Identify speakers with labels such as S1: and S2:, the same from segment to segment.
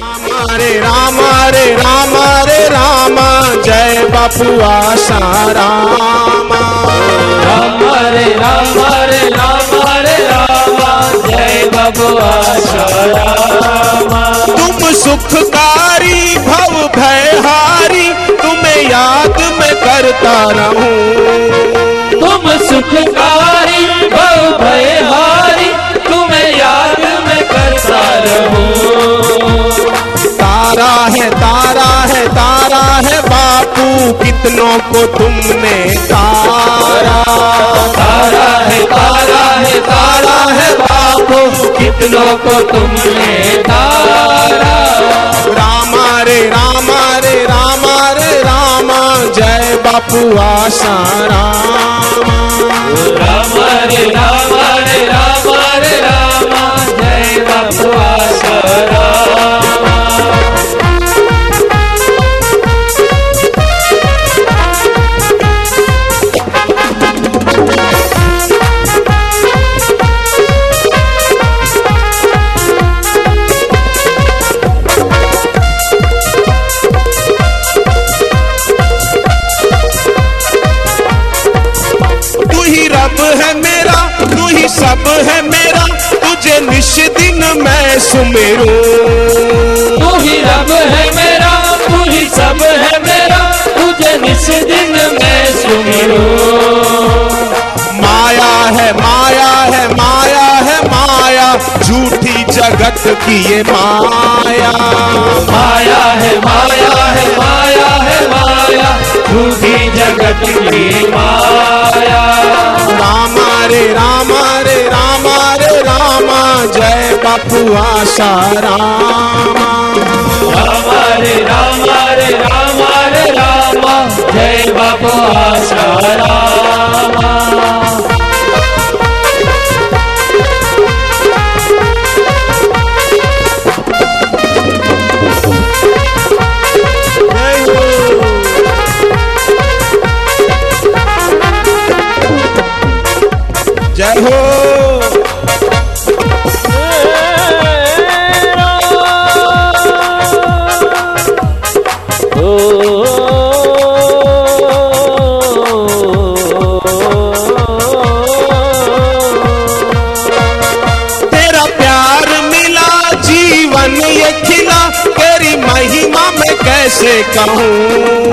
S1: राम रे राम रे राम रे राम, जय बापू आशा राम।
S2: रे राम रे राम रे राम, जय बबुआ राम।
S1: तुम सुखकारी, भव भयहारी, तुम्हें याद में करता रहूँ।
S2: तुम सुखकारी
S1: कितनों को तुमने तारा।
S2: तारा है तारा है तारा है बापू। कितनों को तुमने तारा।
S1: राम रे राम रे राम रे, राम। जय बापू आशा, राम।
S2: राम रे, राम
S1: तू ही रब है मेरा तू ही सब है मेरा तुझे निश दिन मैं सुमेरू।
S2: तू ही रब है मेरा तू ही सब है मेरा तुझे निस दिन मैं सुमेरू।
S1: माया है माया है माया है माया झूठी जगत की ये माया।
S2: माया है माया है माया है माया झूठी जगत की
S1: बापू आशा राम महिमा मैं कैसे कहूँ?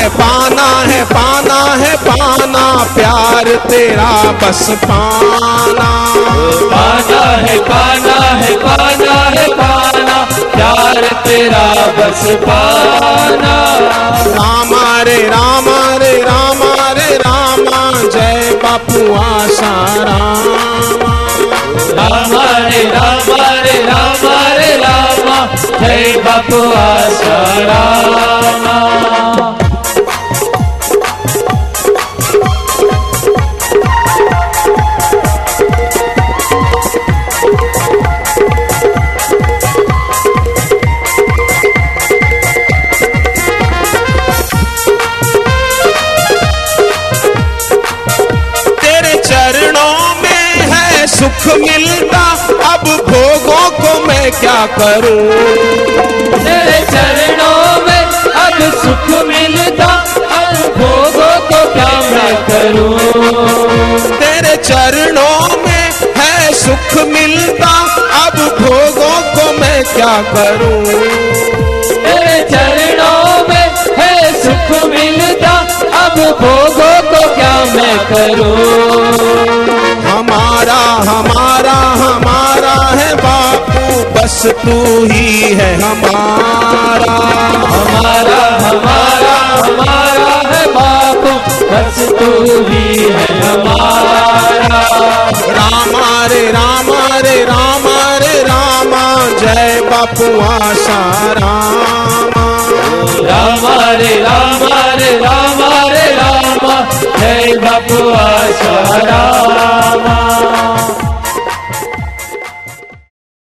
S1: है पाना है पाना है पाना प्यार तेरा बस पाना।
S2: पाना है पाना है पाना है पाना प्यार तेरा बस पाना।
S1: राम रे राम रे राम रे राम जय बापू आशा राम।
S2: राम रे राम रे राम रे राम जय बापू आशा राम।
S1: चरणों में है सुख मिलता। अब भोगों को मैं क्या करूँ?
S2: तेरे चरणों में अब सुख मिलता। अब भोगों को क्या मैं करूँ?
S1: तेरे चरणों में है सुख मिलता। अब भोगों को मैं क्या करूँ?
S2: तेरे चरणों अब भोगों को क्या मैं करूँ?
S1: हमारा हमारा हमारा है बापू बस तू ही है हमारा।
S2: हमारा हमारा हमारा है बापू बस तू ही है हमारा।
S1: राम रे राम रे राम रे रामा जय बापू आशा राम।
S2: राम रे राम रे राम रे राम बापू आशा राम।